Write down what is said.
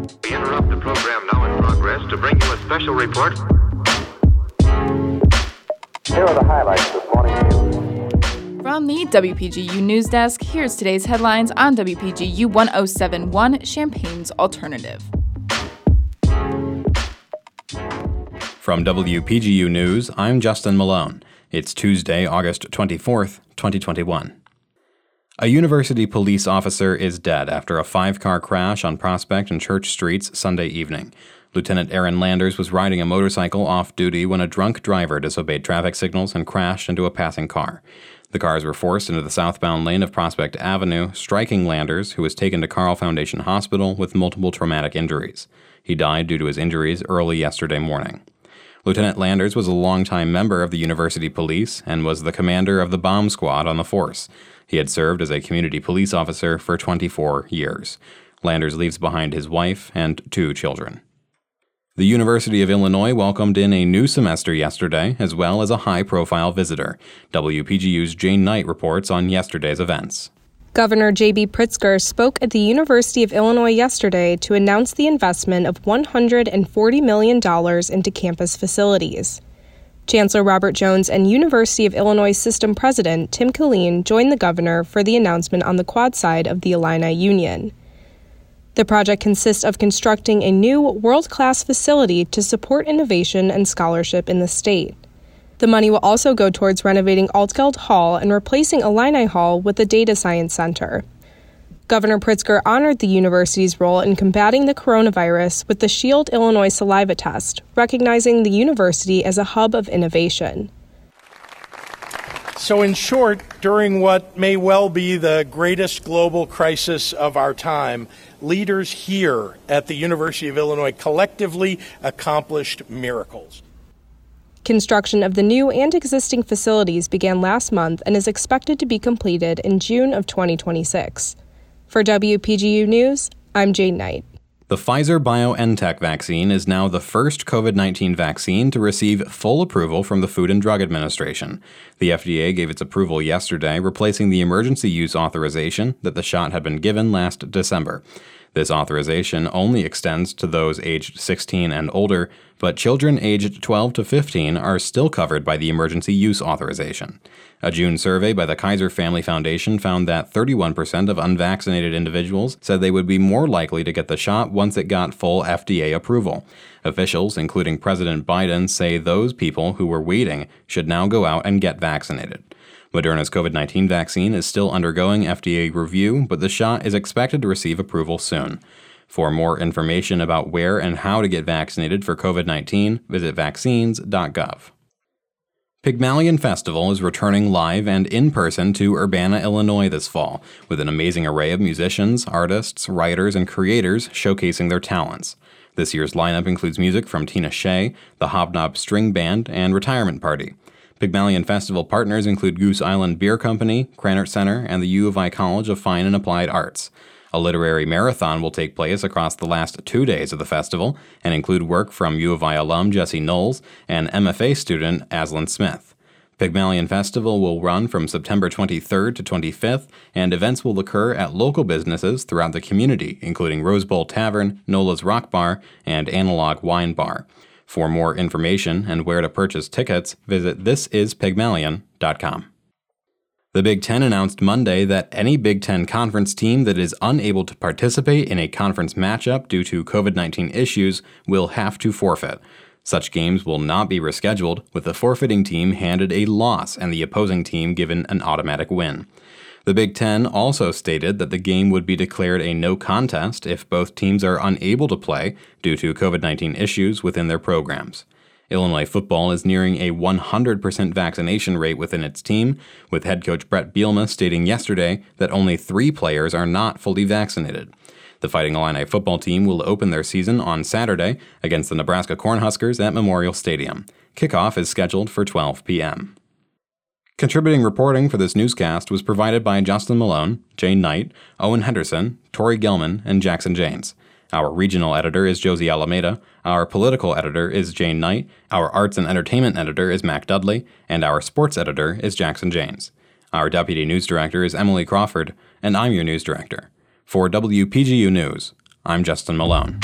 We interrupt the program now in progress to bring you a special report. Here are the highlights this morning's news. From the WPGU News Desk, here's today's headlines on WPGU 1071 Champaign's Alternative. From WPGU News, I'm Justin Malone. It's Tuesday, August 24th, 2021. A university police officer is dead after a five car crash on Prospect and Church Streets Sunday evening. Lieutenant Aaron Landers was riding a motorcycle off duty when a drunk driver disobeyed traffic signals and crashed into a passing car. The cars were forced into the southbound lane of Prospect Avenue, striking Landers, who was taken to Carle Foundation Hospital with multiple traumatic injuries. He died due to his injuries early yesterday morning. Lieutenant Landers was a longtime member of the University Police and was the commander of the bomb squad on the force. He had served as a community police officer for 24 years. Landers leaves behind his wife and two children. The University of Illinois welcomed in a new semester yesterday, as well as a high profile visitor. WPGU's Jane Knight reports on yesterday's events. Governor J.B. Pritzker spoke at the University of Illinois yesterday to announce the investment of $140 million into campus facilities. Chancellor Robert Jones and University of Illinois System President Tim Killeen joined the governor for the announcement on the quad side of the Illini Union. The project consists of constructing a new world class facility to support innovation and scholarship in the state. The money will also go towards renovating Altgeld Hall and replacing Illini Hall with a data science center. Governor Pritzker honored the university's role in combating the coronavirus with the Shield Illinois saliva test, recognizing the university as a hub of innovation. So, in short, during what may well be the greatest global crisis of our time, leaders here at the University of Illinois collectively accomplished miracles. Construction of the new and existing facilities began last month and is expected to be completed in June of 2026. For WPGU News, I'm Jane Knight. The Pfizer BioNTech vaccine is now the first COVID 19 vaccine to receive full approval from the Food and Drug Administration. The FDA gave its approval yesterday, replacing the emergency use authorization that the shot had been given last December. This authorization only extends to those aged 16 and older, but children aged 12 to 15 are still covered by the emergency use authorization. A June survey by the Kaiser Family Foundation found that 31% of unvaccinated individuals said they would be more likely to get the shot once it got full FDA approval. Officials, including President Biden, say those people who were waiting should now go out and get vaccinated. Moderna's COVID 19 vaccine is still undergoing FDA review, but the shot is expected to receive approval soon. For more information about where and how to get vaccinated for COVID 19, visit vaccines.gov. Pygmalion Festival is returning live and in person to Urbana, Illinois this fall, with an amazing array of musicians, artists, writers, and creators showcasing their talents. This year's lineup includes music from Tina Shea, the Hobnob String Band, and Retirement Party. Pygmalion Festival partners include Goose Island Beer Company, Krannert Center, and the U of I College of Fine and Applied Arts. A literary marathon will take place across the last two days of the festival and include work from U of I alum Jesse Knowles and MFA student Aslan Smith. Pygmalion Festival will run from September 23rd to 25th, and events will occur at local businesses throughout the community, including Rose Bowl Tavern, Nola's Rock Bar, and Analog Wine Bar. For more information and where to purchase tickets, visit thisispygmalion.com. The Big Ten announced Monday that any Big Ten conference team that is unable to participate in a conference matchup due to COVID 19 issues will have to forfeit. Such games will not be rescheduled, with the forfeiting team handed a loss and the opposing team given an automatic win. The Big Ten also stated that the game would be declared a no contest if both teams are unable to play due to COVID 19 issues within their programs. Illinois football is nearing a 100% vaccination rate within its team, with head coach Bret Bielema stating yesterday that only three players are not fully vaccinated. The Fighting Illini football team will open their season on Saturday against the Nebraska Cornhuskers at Memorial Stadium. Kickoff is scheduled for 12 p.m. Contributing reporting for this newscast was provided by Justin Malone, Jane Knight, Owen Henderson, Tori Gilman, and Jackson Janes. Our regional editor is Josie Alameda, our political editor is Jane Knight, our arts and entertainment editor is Mac Dudley, and our sports editor is Jackson Janes. Our deputy news director is Emily Crawford, and I'm your news director. For WPGU News, I'm Justin Malone.